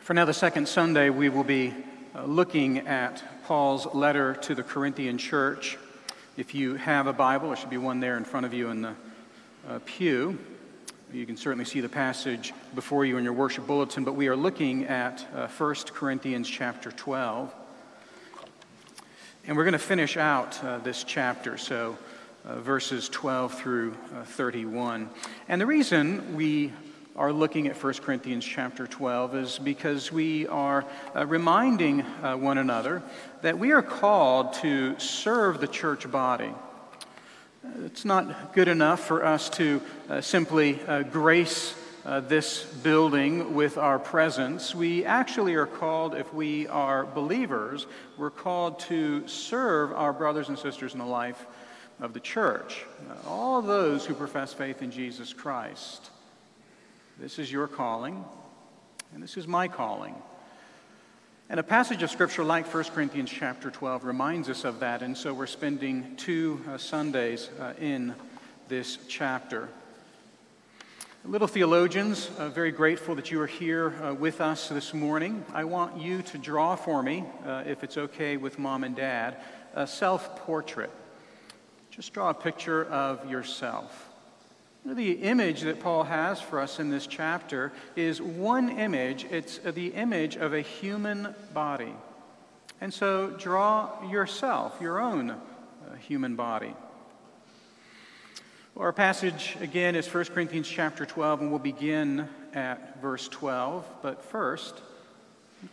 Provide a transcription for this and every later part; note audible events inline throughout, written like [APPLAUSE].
For now, the second Sunday, we will be uh, looking at Paul's letter to the Corinthian church. If you have a Bible, there should be one there in front of you in the uh, pew. You can certainly see the passage before you in your worship bulletin, but we are looking at uh, 1 Corinthians chapter 12. And we're going to finish out uh, this chapter, so uh, verses 12 through uh, 31. And the reason we are looking at 1 Corinthians chapter 12 is because we are uh, reminding uh, one another that we are called to serve the church body. It's not good enough for us to uh, simply uh, grace uh, this building with our presence. We actually are called, if we are believers, we're called to serve our brothers and sisters in the life of the church, all those who profess faith in Jesus Christ. This is your calling, and this is my calling. And a passage of scripture like 1 Corinthians chapter 12 reminds us of that, and so we're spending two uh, Sundays uh, in this chapter. Little theologians, uh, very grateful that you are here uh, with us this morning. I want you to draw for me, uh, if it's okay with mom and dad, a self portrait. Just draw a picture of yourself. The image that Paul has for us in this chapter is one image. It's the image of a human body. And so draw yourself, your own uh, human body. Our passage again is 1 Corinthians chapter 12, and we'll begin at verse 12. But first,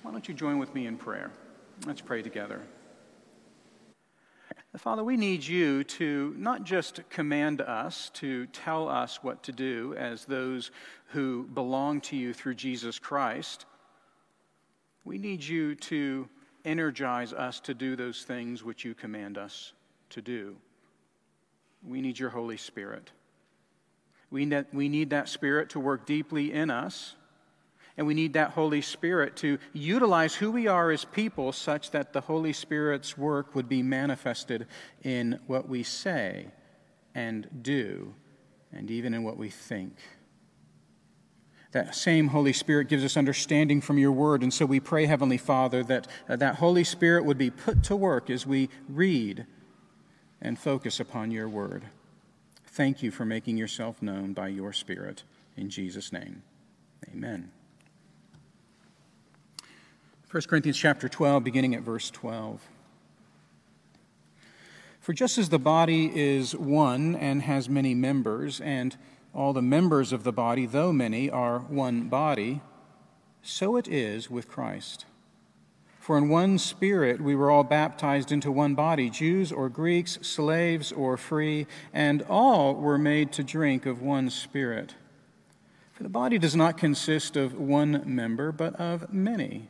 why don't you join with me in prayer? Let's pray together. Father, we need you to not just command us, to tell us what to do as those who belong to you through Jesus Christ. We need you to energize us to do those things which you command us to do. We need your Holy Spirit. We need, we need that Spirit to work deeply in us and we need that Holy Spirit to utilize who we are as people such that the Holy Spirit's work would be manifested in what we say and do, and even in what we think. That same Holy Spirit gives us understanding from your word. And so we pray, Heavenly Father, that uh, that Holy Spirit would be put to work as we read and focus upon your word. Thank you for making yourself known by your Spirit. In Jesus' name, amen. 1 Corinthians chapter 12, beginning at verse 12. For just as the body is one and has many members, and all the members of the body, though many, are one body, so it is with Christ. For in one spirit we were all baptized into one body, Jews or Greeks, slaves or free, and all were made to drink of one spirit. For the body does not consist of one member, but of many.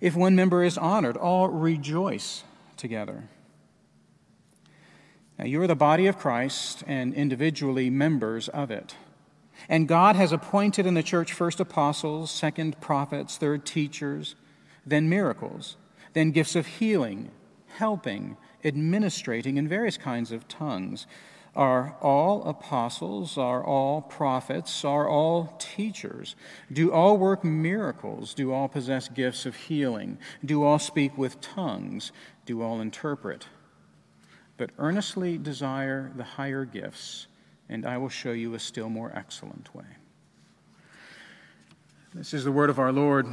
If one member is honored, all rejoice together. Now, you are the body of Christ and individually members of it. And God has appointed in the church first apostles, second prophets, third teachers, then miracles, then gifts of healing, helping, administrating, and various kinds of tongues. Are all apostles? Are all prophets? Are all teachers? Do all work miracles? Do all possess gifts of healing? Do all speak with tongues? Do all interpret? But earnestly desire the higher gifts, and I will show you a still more excellent way. This is the word of our Lord.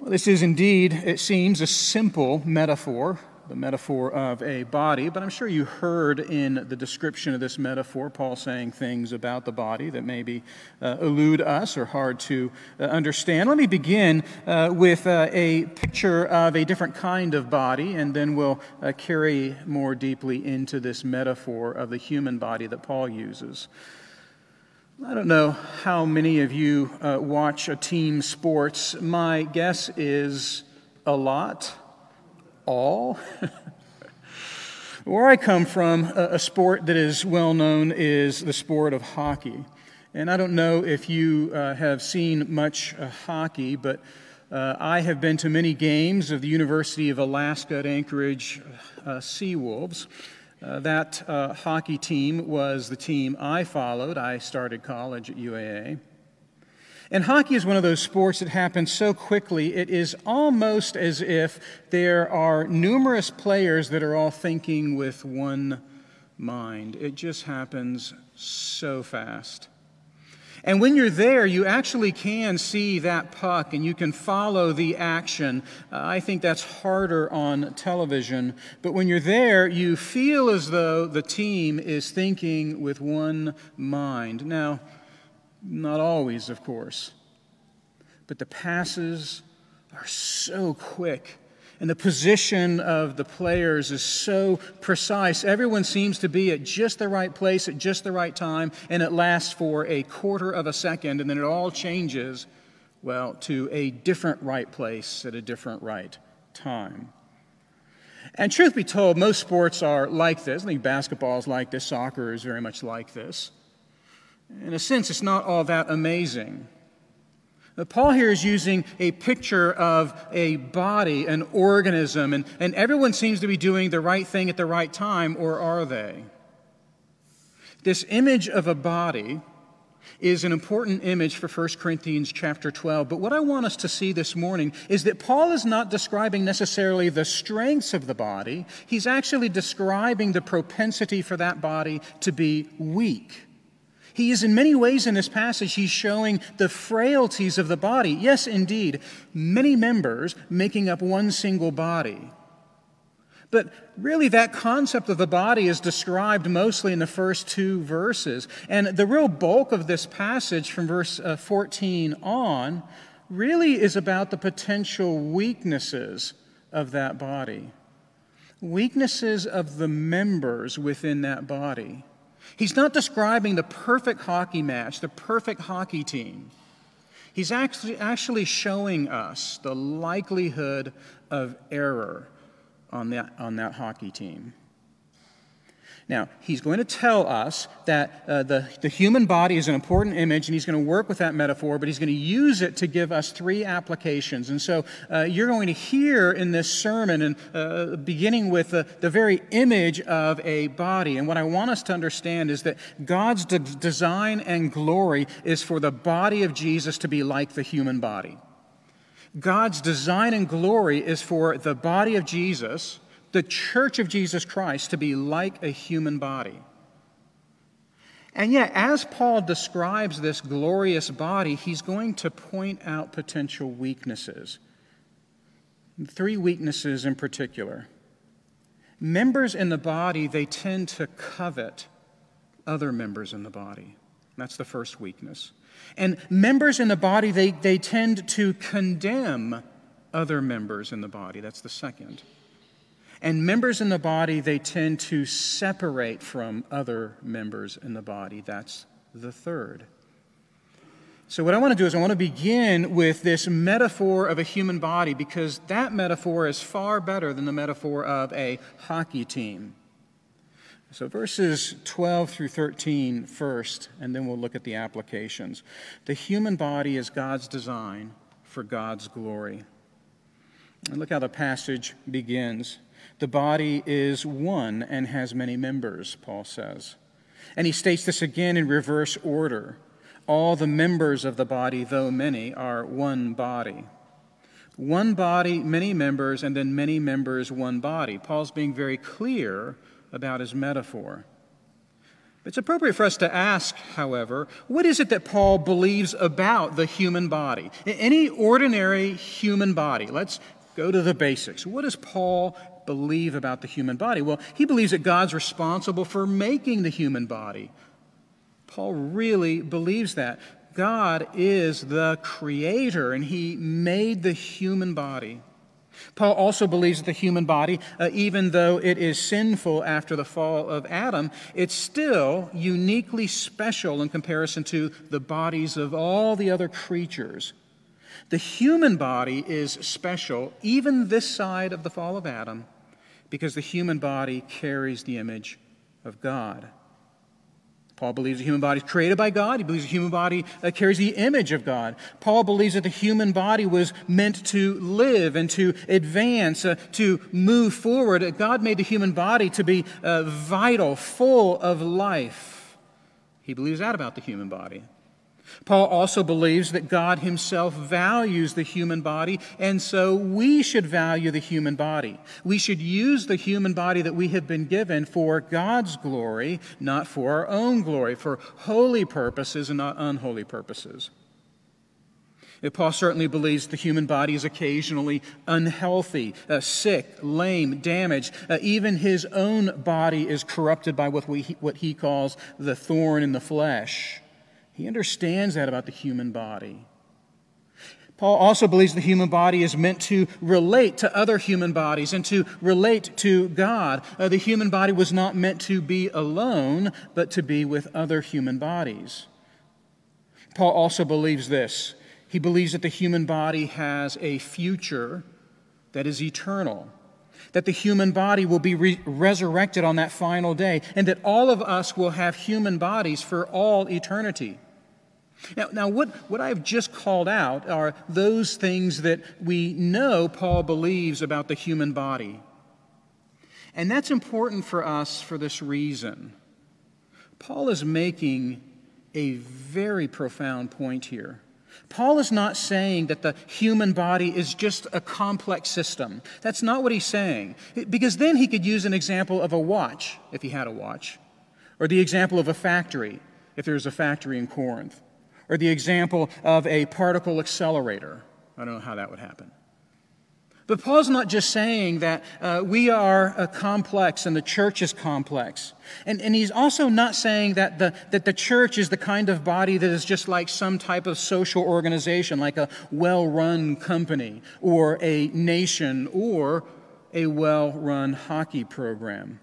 Well, this is indeed, it seems, a simple metaphor the metaphor of a body, but I'm sure you heard in the description of this metaphor Paul saying things about the body that maybe uh, elude us or hard to uh, understand. Let me begin uh, with uh, a picture of a different kind of body, and then we'll uh, carry more deeply into this metaphor of the human body that Paul uses. I don't know how many of you uh, watch a team sports. My guess is a lot all. [LAUGHS] Where I come from, a, sport that is well known is the sport of hockey. And I don't know if you uh, have seen much uh, hockey, but uh, I have been to many games of the University of Alaska at Anchorage uh, Seawolves. Uh, that uh, hockey team was the team I followed. I started college at UAA. And hockey is one of those sports that happens so quickly, it is almost as if there are numerous players that are all thinking with one mind. It just happens so fast. And when you're there, you actually can see that puck and you can follow the action. Uh, I think that's harder on television. But when you're there, you feel as though the team is thinking with one mind. Now, not always, of course. But the passes are so quick. And the position of the players is so precise. Everyone seems to be at just the right place at just the right time, and it lasts for a quarter of a second, and then it all changes, well, to a different right place at a different right time. And truth be told, most sports are like this. I think basketball is like this, soccer is very much like this. In a sense, it's not all that amazing. Paul here is using a picture of a body, an organism, and, and everyone seems to be doing the right thing at the right time, or are they? This image of a body is an important image for 1 Corinthians chapter 12. But what I want us to see this morning is that Paul is not describing necessarily the strengths of the body, he's actually describing the propensity for that body to be weak. He is, in many ways, in this passage, he's showing the frailties of the body. Yes, indeed, many members making up one single body. But really, that concept of the body is described mostly in the first two verses. And the real bulk of this passage from verse uh, 14 on really is about the potential weaknesses of that body, weaknesses of the members within that body. He's not describing the perfect hockey match, the perfect hockey team. He's actually, actually showing us the likelihood of error on that, on that hockey team. Now, he's going to tell us that uh, the, the human body is an important image, and he's going to work with that metaphor, but he's going to use it to give us three applications. And so uh, you're going to hear in this sermon, and uh, beginning with the, the very image of a body. And what I want us to understand is that God's de- design and glory is for the body of Jesus to be like the human body. God's design and glory is for the body of Jesus the church of Jesus Christ to be like a human body. And yet, as Paul describes this glorious body, he's going to point out potential weaknesses. Three weaknesses in particular. Members in the body, they tend to covet other members in the body. That's the first weakness. And members in the body, they, they tend to condemn other members in the body. That's the second. And members in the body, they tend to separate from other members in the body. That's the third. So, what I want to do is, I want to begin with this metaphor of a human body because that metaphor is far better than the metaphor of a hockey team. So, verses 12 through 13 first, and then we'll look at the applications. The human body is God's design for God's glory. And look how the passage begins. The body is one and has many members, Paul says. And he states this again in reverse order. All the members of the body, though many, are one body. One body, many members, and then many members, one body. Paul's being very clear about his metaphor. It's appropriate for us to ask, however, what is it that Paul believes about the human body? Any ordinary human body. Let's go to the basics. What does Paul believe about the human body? Well, he believes that God's responsible for making the human body. Paul really believes that. God is the creator, and he made the human body. Paul also believes that the human body, uh, even though it is sinful after the fall of Adam, it's still uniquely special in comparison to the bodies of all the other creatures. The human body is special, even this side of the fall of Adam, because the human body carries the image of God. Paul believes the human body is created by God. He believes the human body uh, carries the image of God. Paul believes that the human body was meant to live and to advance, uh, to move forward. God made the human body to be uh, vital, full of life. He believes that about the human body. Paul also believes that God himself values the human body, and so we should value the human body. We should use the human body that we have been given for God's glory, not for our own glory, for holy purposes and not unholy purposes. Paul certainly believes the human body is occasionally unhealthy, uh, sick, lame, damaged. Uh, even his own body is corrupted by what, we, what he calls the thorn in the flesh. He understands that about the human body. Paul also believes the human body is meant to relate to other human bodies and to relate to God. Uh, the human body was not meant to be alone, but to be with other human bodies. Paul also believes this he believes that the human body has a future that is eternal that the human body will be re- resurrected on that final day, and that all of us will have human bodies for all eternity. Now, now what, what I've just called out are those things that we know Paul believes about the human body. And that's important for us for this reason. Paul is making a very profound point here. Paul is not saying that the human body is just a complex system. That's not what he's saying. Because then he could use an example of a watch, if he had a watch, or the example of a factory, if there's a factory in Corinth, or the example of a particle accelerator. I don't know how that would happen. But Paul's not just saying that uh, we are uh, complex and the church is complex. And, and he's also not saying that the, that the church is the kind of body that is just like some type of social organization, like a well run company or a nation or a well run hockey program.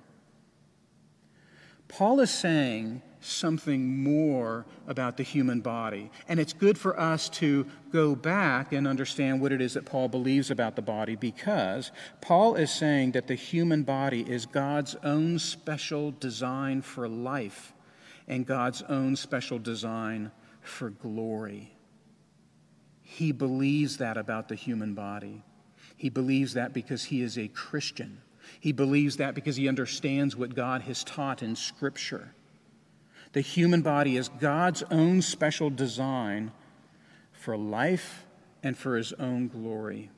Paul is saying something more about the human body. And it's good for us to go back and understand what it is that Paul believes about the body because Paul is saying that the human body is God's own special design for life and God's own special design for glory. He believes that about the human body. He believes that because he is a Christian. He believes that because he understands what God has taught in Scripture. The human body is God's own special design for life and for his own glory.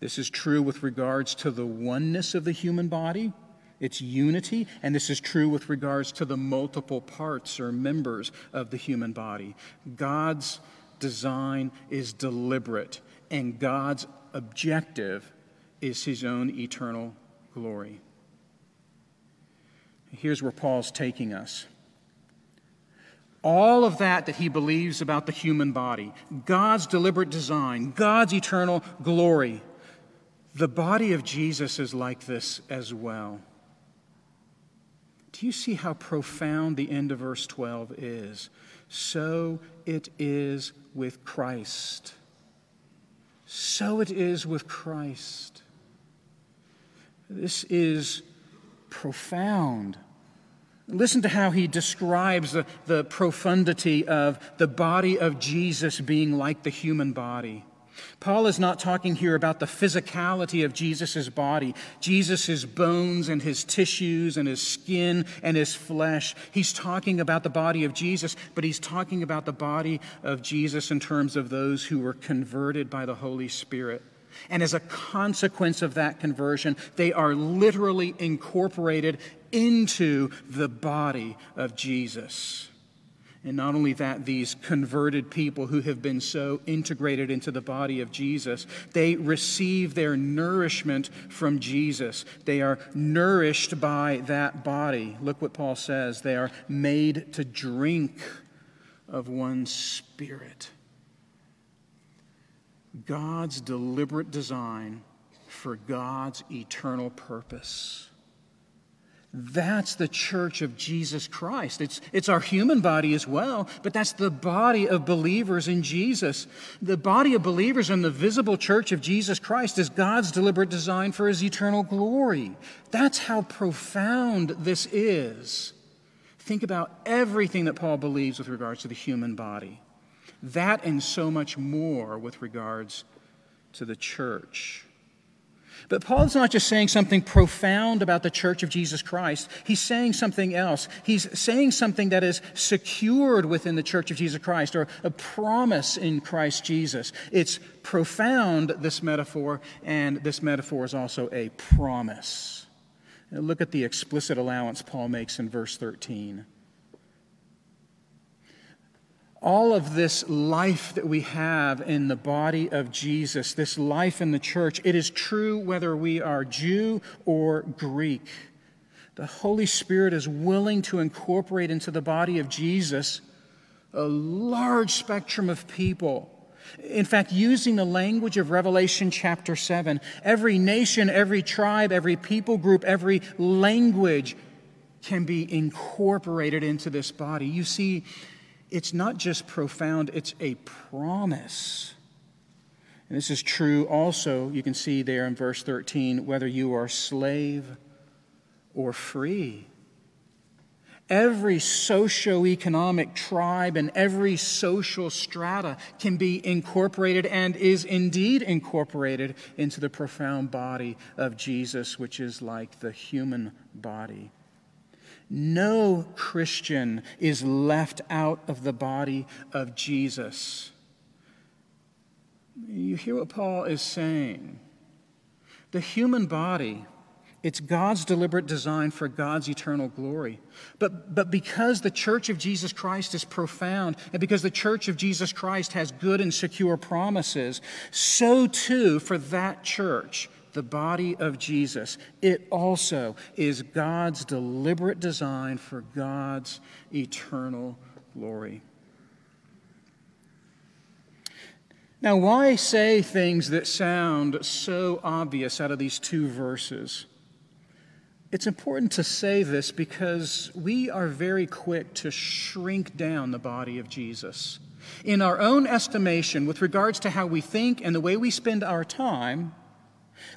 This is true with regards to the oneness of the human body, its unity, and this is true with regards to the multiple parts or members of the human body. God's design is deliberate, and God's objective is his own eternal glory. Here's where Paul's taking us. All of that that he believes about the human body, God's deliberate design, God's eternal glory, the body of Jesus is like this as well. Do you see how profound the end of verse 12 is? So it is with Christ. So it is with Christ. This is profound. Listen to how he describes the, the profundity of the body of Jesus being like the human body. Paul is not talking here about the physicality of Jesus' body, Jesus' bones and his tissues and his skin and his flesh. He's talking about the body of Jesus, but he's talking about the body of Jesus in terms of those who were converted by the Holy Spirit. And as a consequence of that conversion, they are literally incorporated into the body of Jesus. And not only that, these converted people who have been so integrated into the body of Jesus, they receive their nourishment from Jesus. They are nourished by that body. Look what Paul says they are made to drink of one spirit. God's deliberate design for God's eternal purpose. That's the church of Jesus Christ. It's, it's our human body as well, but that's the body of believers in Jesus. The body of believers in the visible church of Jesus Christ is God's deliberate design for his eternal glory. That's how profound this is. Think about everything that Paul believes with regards to the human body. That and so much more with regards to the church. But Paul's not just saying something profound about the church of Jesus Christ. He's saying something else. He's saying something that is secured within the church of Jesus Christ or a promise in Christ Jesus. It's profound, this metaphor, and this metaphor is also a promise. Now look at the explicit allowance Paul makes in verse 13 all of this life that we have in the body of Jesus, this life in the church, it is true whether we are Jew or Greek. The Holy Spirit is willing to incorporate into the body of Jesus a large spectrum of people. In fact, using the language of Revelation chapter 7, every nation, every tribe, every people group, every language can be incorporated into this body. You see, it's not just profound, it's a promise. And this is true also, you can see there in verse 13, whether you are slave or free. Every socio-economic tribe and every social strata can be incorporated and is indeed incorporated into the profound body of Jesus, which is like the human body. No Christian is left out of the body of Jesus. You hear what Paul is saying. The human body, it's God's deliberate design for God's eternal glory. But, but because the church of Jesus Christ is profound, and because the church of Jesus Christ has good and secure promises, so too for that church, the body of Jesus, it also is God's deliberate design for God's eternal glory. Now, why say things that sound so obvious out of these two verses? It's important to say this because we are very quick to shrink down the body of Jesus. In our own estimation, with regards to how we think and the way we spend our time,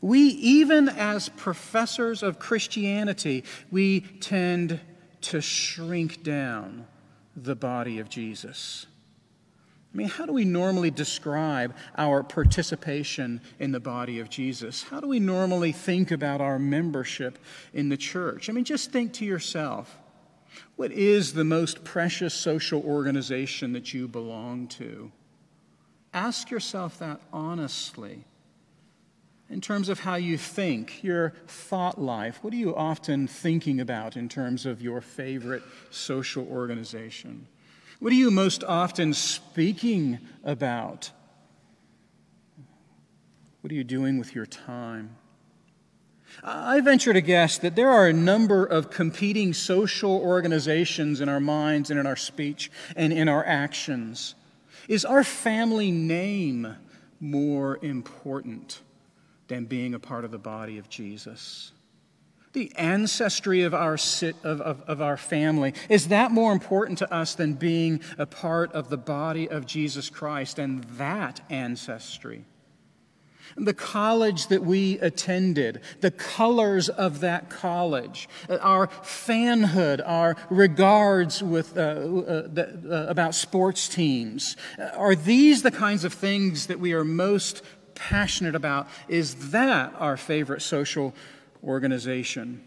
we, even as professors of Christianity, we tend to shrink down the body of Jesus. I mean, how do we normally describe our participation in the body of Jesus? How do we normally think about our membership in the church? I mean, just think to yourself what is the most precious social organization that you belong to? Ask yourself that honestly in terms of how you think, your thought life. What are you often thinking about in terms of your favorite social organization? What are you most often speaking about? What are you doing with your time? I venture to guess that there are a number of competing social organizations in our minds and in our speech and in our actions. Is our family name more important? Than being a part of the body of Jesus? The ancestry of our, sit, of, of, of our family, is that more important to us than being a part of the body of Jesus Christ and that ancestry? the college that we attended, the colors of that college, our fanhood, our regards with, uh, uh, the, uh, about sports teams. Are these the kinds of things that we are most passionate about? Is that our favorite social organization?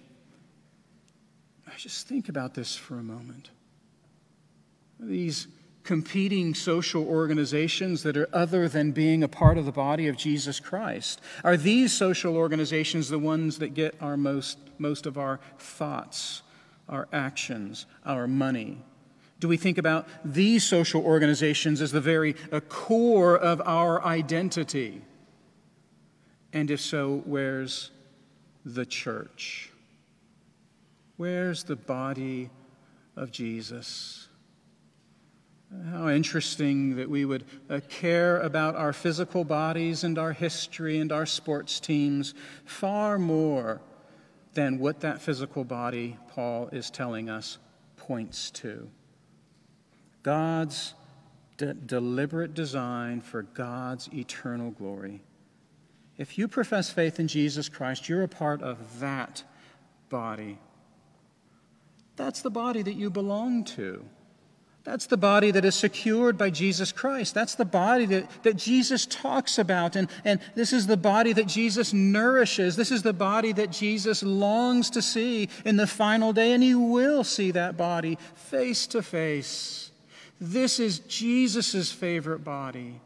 Just think about this for a moment. These competing social organizations that are other than being a part of the body of Jesus Christ? Are these social organizations the ones that get our most, most of our thoughts, our actions, our money? Do we think about these social organizations as the very core of our identity? And if so, where's the church? Where's the body of Jesus? How interesting that we would uh, care about our physical bodies and our history and our sports teams far more than what that physical body, Paul is telling us, points to. God's de- deliberate design for God's eternal glory. If you profess faith in Jesus Christ, you're a part of that body. That's the body that you belong to. That's the body that is secured by Jesus Christ. That's the body that, that Jesus talks about. And, and this is the body that Jesus nourishes. This is the body that Jesus longs to see in the final day, and he will see that body face to face. This is Jesus' favorite body.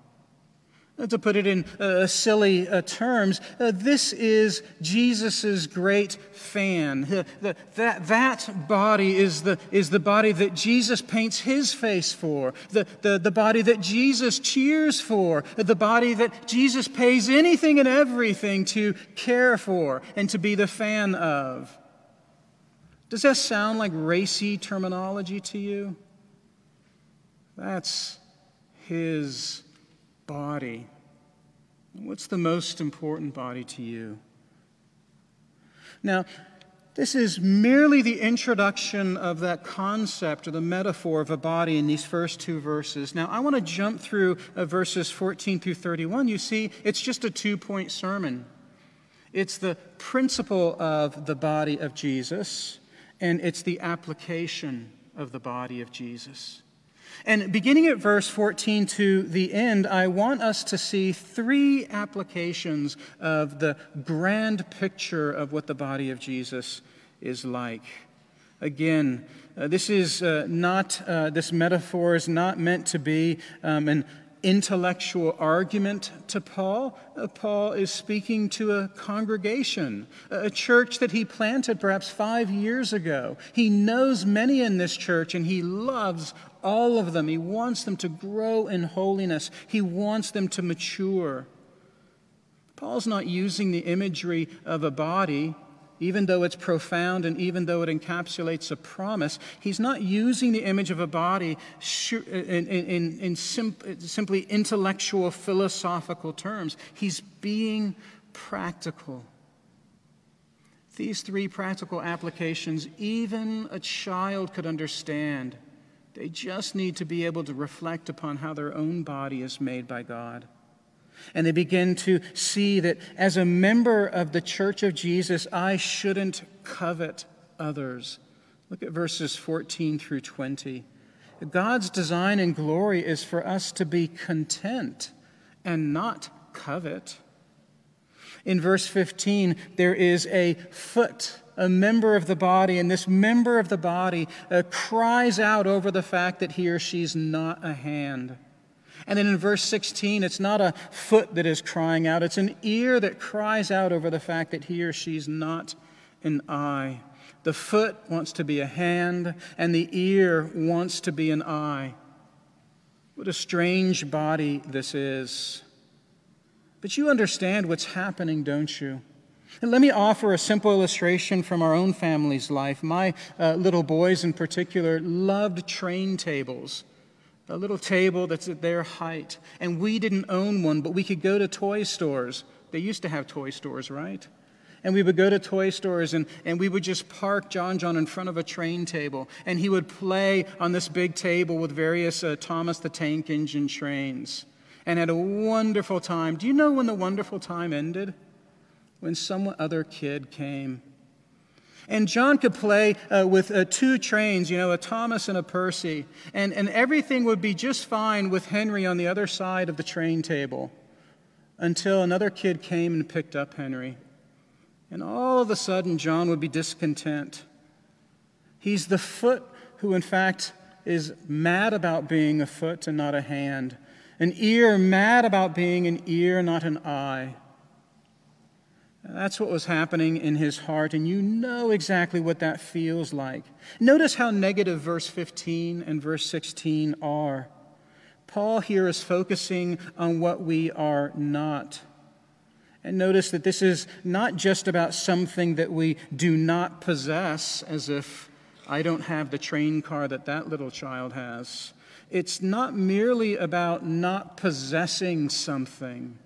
To put it in uh, silly uh, terms, uh, this is Jesus' great fan. Uh, the, that, that body is the, is the body that Jesus paints his face for, the, the, the body that Jesus cheers for, the body that Jesus pays anything and everything to care for and to be the fan of. Does that sound like racy terminology to you? That's his body. What's the most important body to you? Now, this is merely the introduction of that concept or the metaphor of a body in these first two verses. Now, I want to jump through uh, verses 14 through 31. You see, it's just a two point sermon. It's the principle of the body of Jesus, and it's the application of the body of Jesus. And beginning at verse 14 to the end, I want us to see three applications of the grand picture of what the body of Jesus is like. Again, uh, this is uh, not, uh, this metaphor is not meant to be um, an intellectual argument to Paul. Uh, Paul is speaking to a congregation, a church that he planted perhaps five years ago. He knows many in this church and he loves all of them. He wants them to grow in holiness, he wants them to mature. Paul's not using the imagery of a body even though it's profound and even though it encapsulates a promise, he's not using the image of a body in, in, in simply intellectual, philosophical terms. He's being practical. These three practical applications, even a child could understand. They just need to be able to reflect upon how their own body is made by God. And they begin to see that as a member of the church of Jesus, I shouldn't covet others. Look at verses 14 through 20. God's design and glory is for us to be content and not covet. In verse 15, there is a foot, a member of the body, and this member of the body uh, cries out over the fact that he or she's not a hand. And then in verse 16, it's not a foot that is crying out, it's an ear that cries out over the fact that he or she's not an eye. The foot wants to be a hand, and the ear wants to be an eye. What a strange body this is. But you understand what's happening, don't you? Let me offer a simple illustration from our own family's life. My uh, little boys, in particular, loved train tables a little table that's at their height. And we didn't own one, but we could go to toy stores. They used to have toy stores, right? And we would go to toy stores and, and we would just park John John in front of a train table. And he would play on this big table with various uh, Thomas the Tank Engine trains. and had a wonderful time. Do you know when the wonderful time ended? When some other kid came. And John could play uh, with uh, two trains, you know, a Thomas and a Percy, and, and everything would be just fine with Henry on the other side of the train table until another kid came and picked up Henry. And all of a sudden, John would be discontent. He's the foot who, in fact, is mad about being a foot and not a hand, an ear mad about being an ear, not an eye. That's what was happening in his heart, and you know exactly what that feels like. Notice how negative verse 15 and verse 16 are. Paul here is focusing on what we are not. And notice that this is not just about something that we do not possess, as if I don't have the train car that that little child has. It's not merely about not possessing something.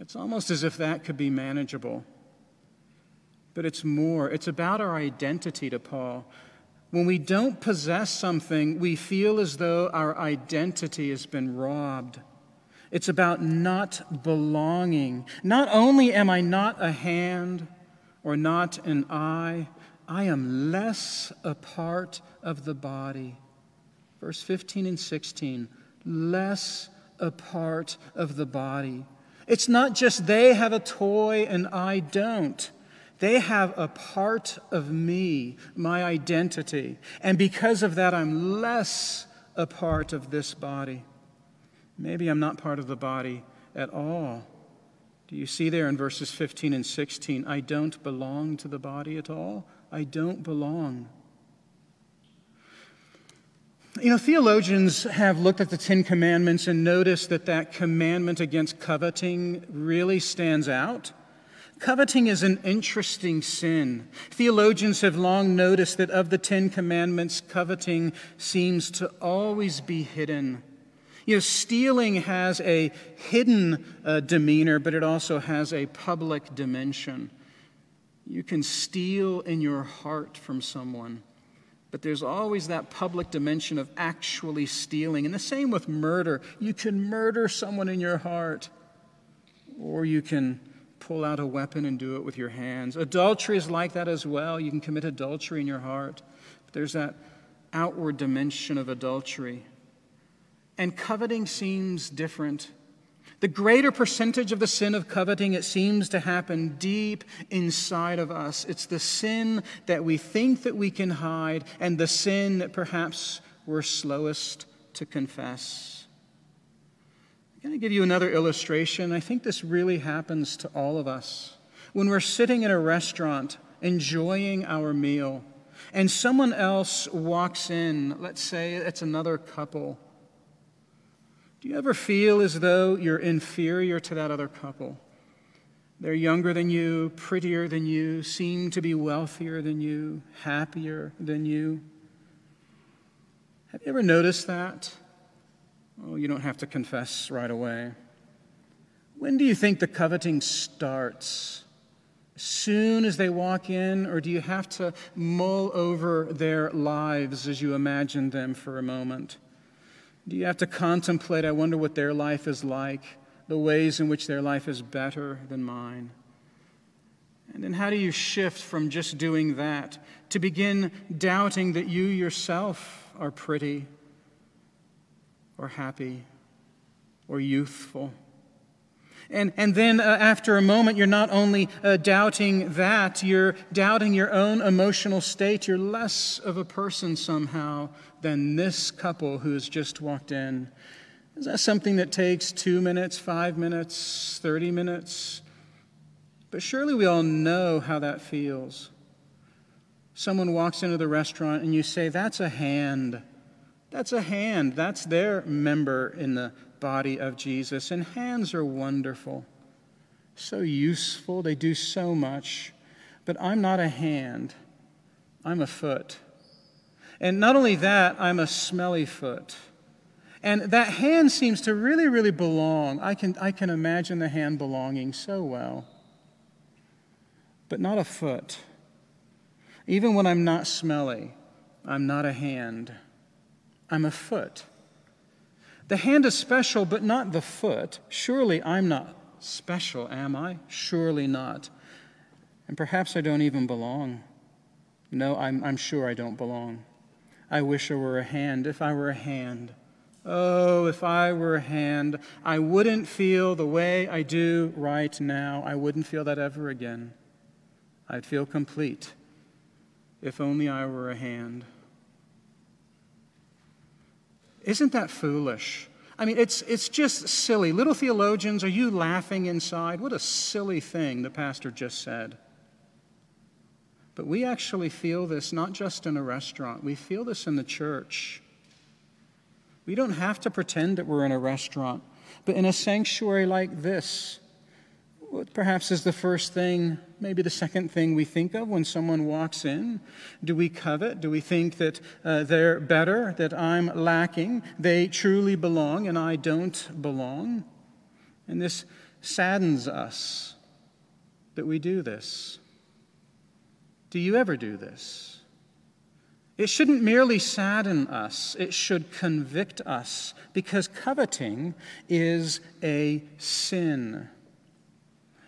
It's almost as if that could be manageable. But it's more. It's about our identity to Paul. When we don't possess something, we feel as though our identity has been robbed. It's about not belonging. Not only am I not a hand or not an eye, I am less a part of the body. Verse 15 and 16 less a part of the body. It's not just they have a toy and I don't. They have a part of me, my identity. And because of that, I'm less a part of this body. Maybe I'm not part of the body at all. Do you see there in verses 15 and 16? I don't belong to the body at all. I don't belong. You know, theologians have looked at the Ten Commandments and noticed that that commandment against coveting really stands out. Coveting is an interesting sin. Theologians have long noticed that of the Ten Commandments, coveting seems to always be hidden. You know, stealing has a hidden uh, demeanor, but it also has a public dimension. You can steal in your heart from someone, but there's always that public dimension of actually stealing. And the same with murder. You can murder someone in your heart, or you can pull out a weapon and do it with your hands. Adultery is like that as well. You can commit adultery in your heart, but there's that outward dimension of adultery. And coveting seems different. The greater percentage of the sin of coveting, it seems to happen deep inside of us. It's the sin that we think that we can hide, and the sin that perhaps we're slowest to confess. I'm going to give you another illustration. I think this really happens to all of us. When we're sitting in a restaurant enjoying our meal, and someone else walks in, let's say it's another couple do you ever feel as though you're inferior to that other couple? They're younger than you, prettier than you, seem to be wealthier than you, happier than you. Have you ever noticed that? Oh, you don't have to confess right away. When do you think the coveting starts? Soon as they walk in, or do you have to mull over their lives as you imagine them for a moment? Do you have to contemplate, I wonder what their life is like, the ways in which their life is better than mine? And then how do you shift from just doing that to begin doubting that you yourself are pretty or happy or youthful? And, and then uh, after a moment, you're not only uh, doubting that, you're doubting your own emotional state. You're less of a person somehow than this couple who has just walked in. Is that something that takes two minutes, five minutes, 30 minutes? But surely we all know how that feels. Someone walks into the restaurant and you say, That's a hand. That's a hand. That's their member in the body of Jesus. And hands are wonderful, so useful. They do so much. But I'm not a hand, I'm a foot. And not only that, I'm a smelly foot. And that hand seems to really, really belong. I can, I can imagine the hand belonging so well. But not a foot. Even when I'm not smelly, I'm not a hand. I'm a foot. The hand is special, but not the foot. Surely I'm not special, am I? Surely not. And perhaps I don't even belong. No, I'm, I'm sure I don't belong. I wish I were a hand. If I were a hand, oh, if I were a hand, I wouldn't feel the way I do right now. I wouldn't feel that ever again. I'd feel complete if only I were a hand. Isn't that foolish? I mean, it's, it's just silly. Little theologians, are you laughing inside? What a silly thing the pastor just said. But we actually feel this not just in a restaurant, we feel this in the church. We don't have to pretend that we're in a restaurant, but in a sanctuary like this, what perhaps is the first thing, maybe the second thing we think of when someone walks in? Do we covet? Do we think that uh, they're better, that I'm lacking, they truly belong, and I don't belong? And this saddens us that we do this. Do you ever do this? It shouldn't merely sadden us, it should convict us because coveting is a sin.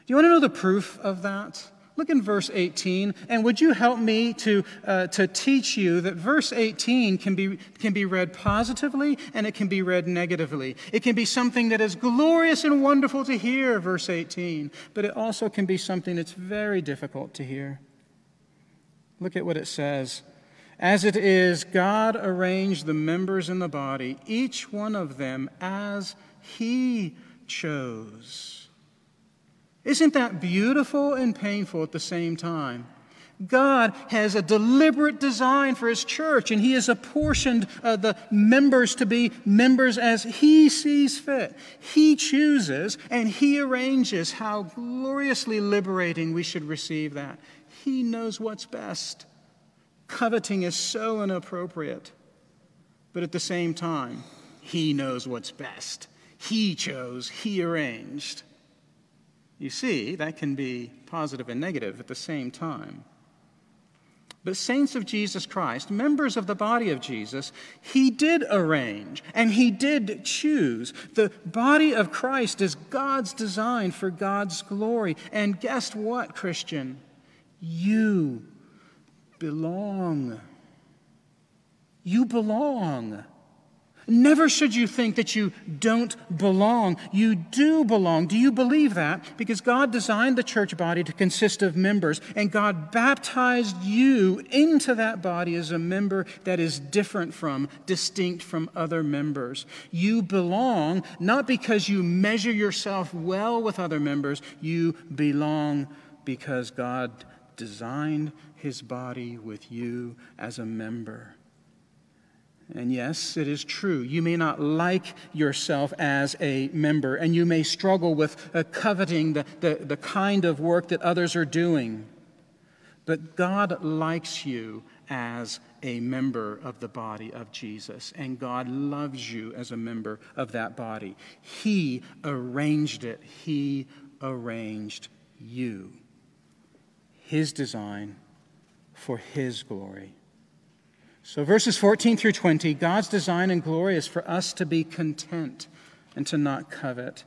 Do you want to know the proof of that? Look in verse 18, and would you help me to, uh, to teach you that verse 18 can be, can be read positively and it can be read negatively? It can be something that is glorious and wonderful to hear, verse 18, but it also can be something that's very difficult to hear. Look at what it says. As it is, God arranged the members in the body, each one of them as He chose. Isn't that beautiful and painful at the same time? God has a deliberate design for His church, and He has apportioned uh, the members to be members as He sees fit. He chooses and He arranges how gloriously liberating we should receive that. He knows what's best. Coveting is so inappropriate, but at the same time, He knows what's best. He chose, He arranged. You see, that can be positive and negative at the same time. But saints of Jesus Christ, members of the body of Jesus, he did arrange and he did choose. The body of Christ is God's design for God's glory. And guess what, Christian? You belong. You belong. Never should you think that you don't belong. You do belong. Do you believe that? Because God designed the church body to consist of members, and God baptized you into that body as a member that is different from, distinct from other members. You belong not because you measure yourself well with other members, you belong because God designed his body with you as a member. And yes, it is true. You may not like yourself as a member, and you may struggle with uh, coveting the, the, the kind of work that others are doing. But God likes you as a member of the body of Jesus, and God loves you as a member of that body. He arranged it, He arranged you his design for his glory. So, verses 14 through 20 God's design and glory is for us to be content and to not covet.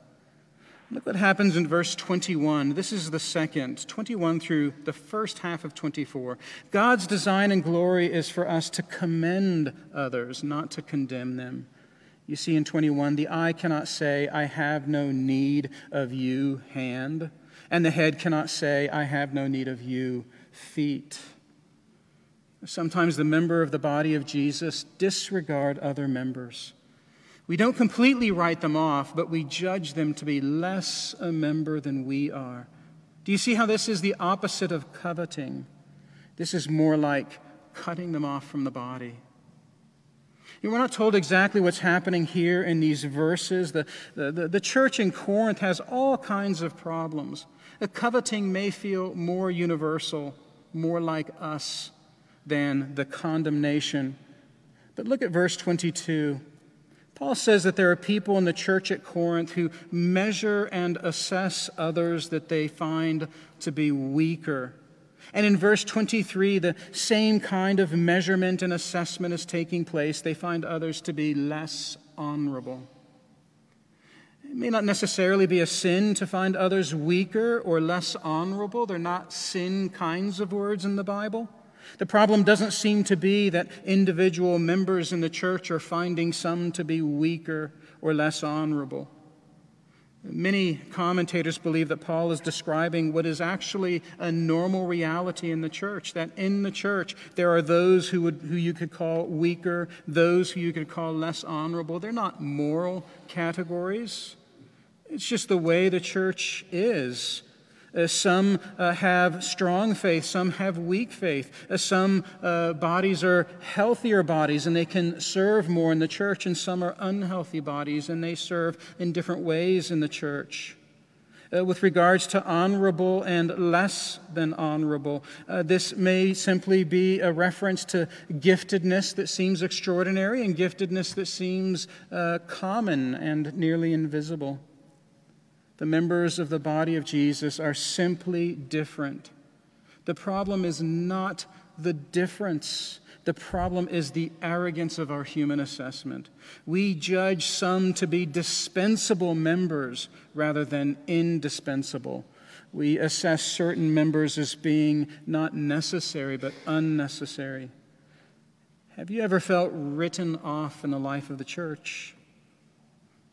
Look what happens in verse 21. This is the second, 21 through the first half of 24. God's design and glory is for us to commend others, not to condemn them. You see in 21, the eye cannot say, I have no need of you, hand and the head cannot say, I have no need of you, feet. Sometimes the member of the body of Jesus disregard other members. We don't completely write them off, but we judge them to be less a member than we are. Do you see how this is the opposite of coveting? This is more like cutting them off from the body. You know, we're not told exactly what's happening here in these verses. The, the, the, the church in Corinth has all kinds of problems. The coveting may feel more universal, more like us than the condemnation. But look at verse 22. Paul says that there are people in the church at Corinth who measure and assess others that they find to be weaker. And in verse 23, the same kind of measurement and assessment is taking place. They find others to be less honorable. It may not necessarily be a sin to find others weaker or less honorable. They're not sin kinds of words in the Bible. The problem doesn't seem to be that individual members in the church are finding some to be weaker or less honorable. Many commentators believe that Paul is describing what is actually a normal reality in the church. That in the church, there are those who, would, who you could call weaker, those who you could call less honorable. They're not moral categories, it's just the way the church is. Uh, some uh, have strong faith, some have weak faith. Uh, some uh, bodies are healthier bodies and they can serve more in the church, and some are unhealthy bodies and they serve in different ways in the church. Uh, with regards to honorable and less than honorable, uh, this may simply be a reference to giftedness that seems extraordinary and giftedness that seems common and nearly invisible. The members of the body of Jesus are simply different. The problem is not the difference. The problem is the arrogance of our human assessment. We judge some to be dispensable members rather than indispensable. We assess certain members as being not necessary but unnecessary. Have you ever felt written off in the life of the church?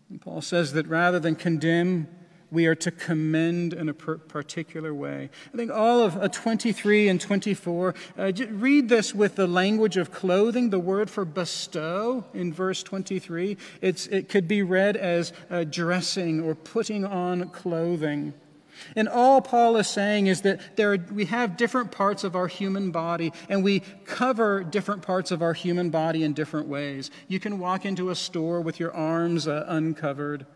And Paul says that rather than condemn, we are to commend in a particular way. I think all of uh, 23 and 24, uh, read this with the language of clothing. The word for bestow in verse 23, it's, it could be read as uh, dressing or putting on clothing. And all Paul is saying is that there are, we have different parts of our human body, and we cover different parts of our human body in different ways. You can walk into a store with your arms uh, uncovered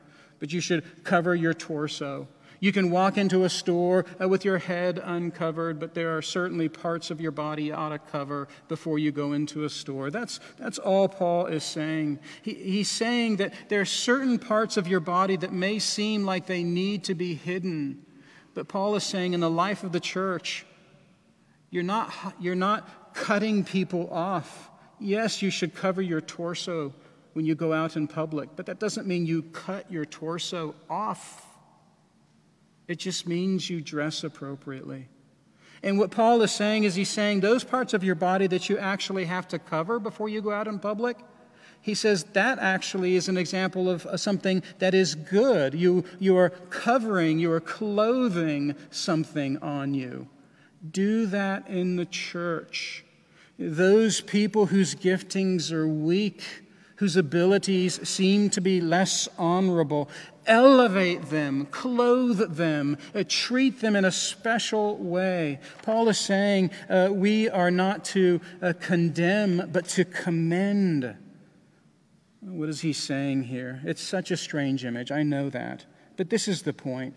but you should cover your torso. You can walk into a store uh, with your head uncovered, but there are certainly parts of your body you ought to cover before you go into a store. That's, that's all Paul is saying. He, he's saying that there are certain parts of your body that may seem like they need to be hidden. But Paul is saying in the life of the church, you're not, you're not cutting people off. Yes, you should cover your torso, when you go out in public, but that doesn't mean you cut your torso off. It just means you dress appropriately. And what Paul is saying is he's saying those parts of your body that you actually have to cover before you go out in public, he says that actually is an example of something that is good. You, you are covering, you are clothing something on you. Do that in the church. Those people whose giftings are weak, whose abilities seem to be less honorable. Elevate them, clothe them, uh, treat them in a special way. Paul is saying uh, we are not to uh, condemn, but to commend. What is he saying here? It's such a strange image, I know that. But this is the point.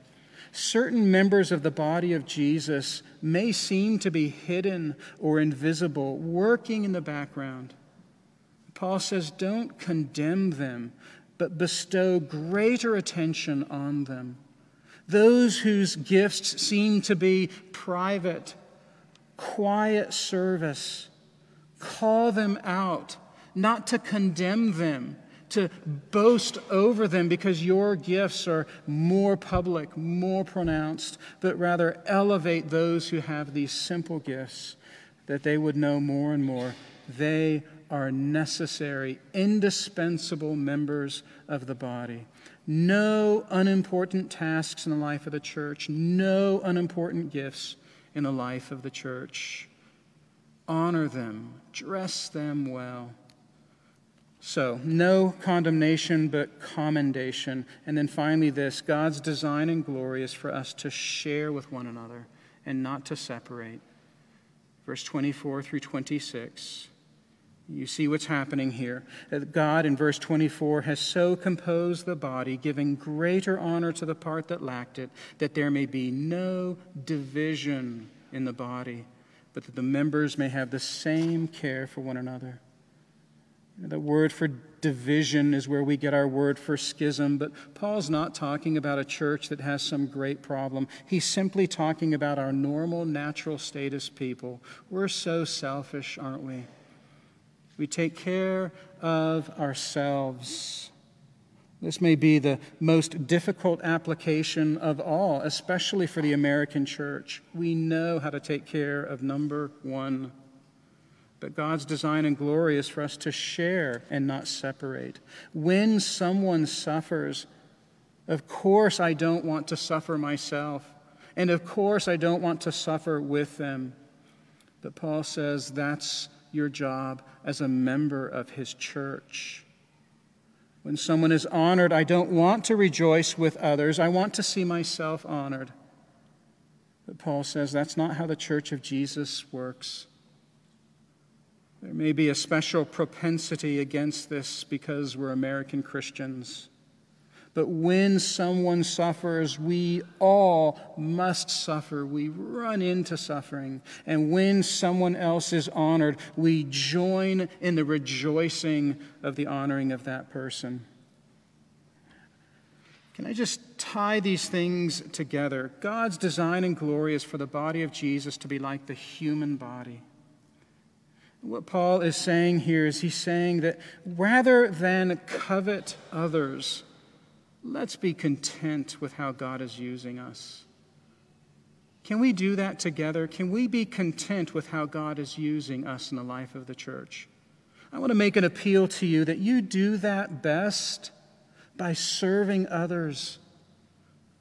Certain members of the body of Jesus may seem to be hidden or invisible, working in the background. Paul says, don't condemn them, but bestow greater attention on them. Those whose gifts seem to be private, quiet service, call them out, not to condemn them, to boast over them because your gifts are more public, more pronounced, but rather elevate those who have these simple gifts that they would know more and more they are necessary, indispensable members of the body. No unimportant tasks in the life of the church, no unimportant gifts in the life of the church. Honor them, dress them well. So, no condemnation, but commendation. And then finally, this God's design and glory is for us to share with one another and not to separate. Verse 24 through 26. You see what's happening here. God, in verse 24, has so composed the body, giving greater honor to the part that lacked it, that there may be no division in the body, but that the members may have the same care for one another. The word for division is where we get our word for schism, but Paul's not talking about a church that has some great problem. He's simply talking about our normal, natural state as people. We're so selfish, aren't we? We take care of ourselves. This may be the most difficult application of all, especially for the American church. We know how to take care of number one. But God's design and glory is for us to share and not separate. When someone suffers, of course I don't want to suffer myself. And of course I don't want to suffer with them. But Paul says that's your job as a member of his church. When someone is honored, I don't want to rejoice with others. I want to see myself honored. But Paul says that's not how the church of Jesus works. There may be a special propensity against this because we're American Christians. But when someone suffers, we all must suffer. We run into suffering. And when someone else is honored, we join in the rejoicing of the honoring of that person. Can I just tie these things together? God's design and glory is for the body of Jesus to be like the human body. What Paul is saying here is he's saying that rather than covet others, let's be content with how God is using us. Can we do that together? Can we be content with how God is using us in the life of the church? I want to make an appeal to you that you do that best by serving others.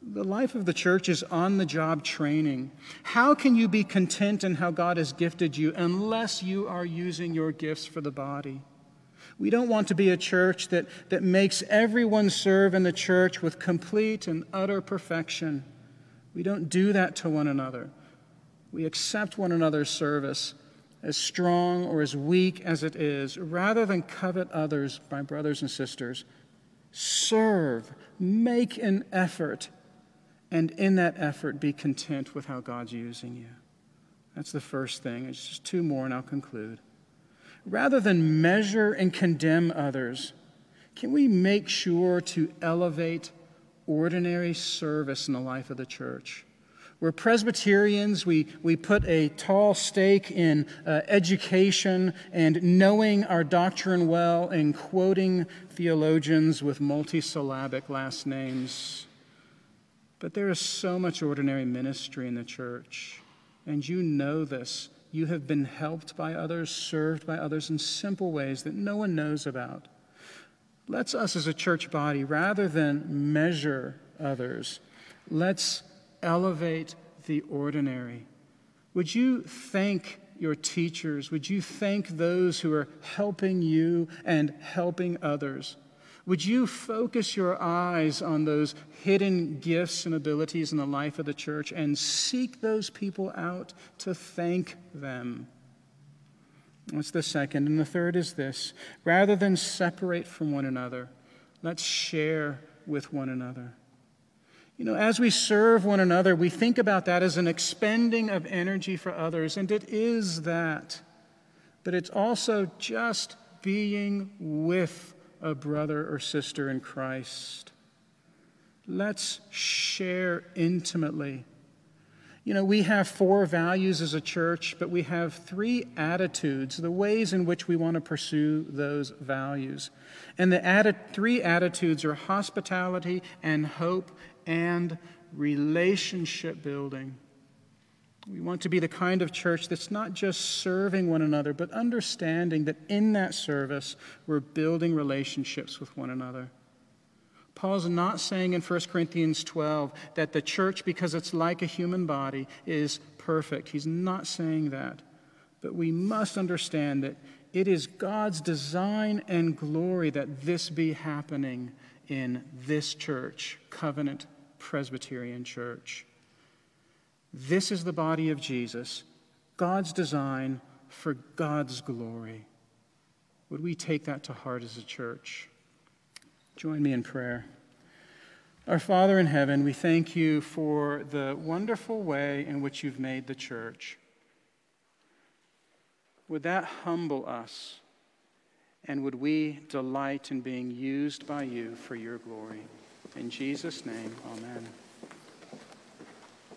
The life of the church is on the job training. How can you be content in how God has gifted you unless you are using your gifts for the body? We don't want to be a church that, that makes everyone serve in the church with complete and utter perfection. We don't do that to one another. We accept one another's service, as strong or as weak as it is, rather than covet others, my brothers and sisters. Serve, make an effort, and in that effort, be content with how God's using you. That's the first thing. It's just two more, and I'll conclude rather than measure and condemn others, can we make sure to elevate ordinary service in the life of the church? We're Presbyterians. We, we put a tall stake in uh, education and knowing our doctrine well and quoting theologians with multisyllabic last names. But there is so much ordinary ministry in the church, and you know this. You have been helped by others, served by others in simple ways that no one knows about. Let's us as a church body, rather than measure others, let's elevate the ordinary. Would you thank your teachers? Would you thank those who are helping you and helping others? Would you focus your eyes on those hidden gifts and abilities in the life of the church and seek those people out to thank them? That's the second. And the third is this rather than separate from one another, let's share with one another. You know, as we serve one another, we think about that as an expending of energy for others, and it is that. But it's also just being with a brother or sister in Christ. Let's share intimately. You know, we have four values as a church, but we have three attitudes, the ways in which we want to pursue those values. And the atti- three attitudes are hospitality and hope and relationship building. We want to be the kind of church that's not just serving one another, but understanding that in that service, we're building relationships with one another. Paul's not saying in 1 Corinthians 12 that the church, because it's like a human body, is perfect. He's not saying that. But we must understand that it is God's design and glory that this be happening in this church, Covenant Presbyterian Church. This is the body of Jesus, God's design for God's glory. Would we take that to heart as a church? Join me in prayer. Our Father in heaven, we thank you for the wonderful way in which you've made the church. Would that humble us? And would we delight in being used by you for your glory? In Jesus' name, amen.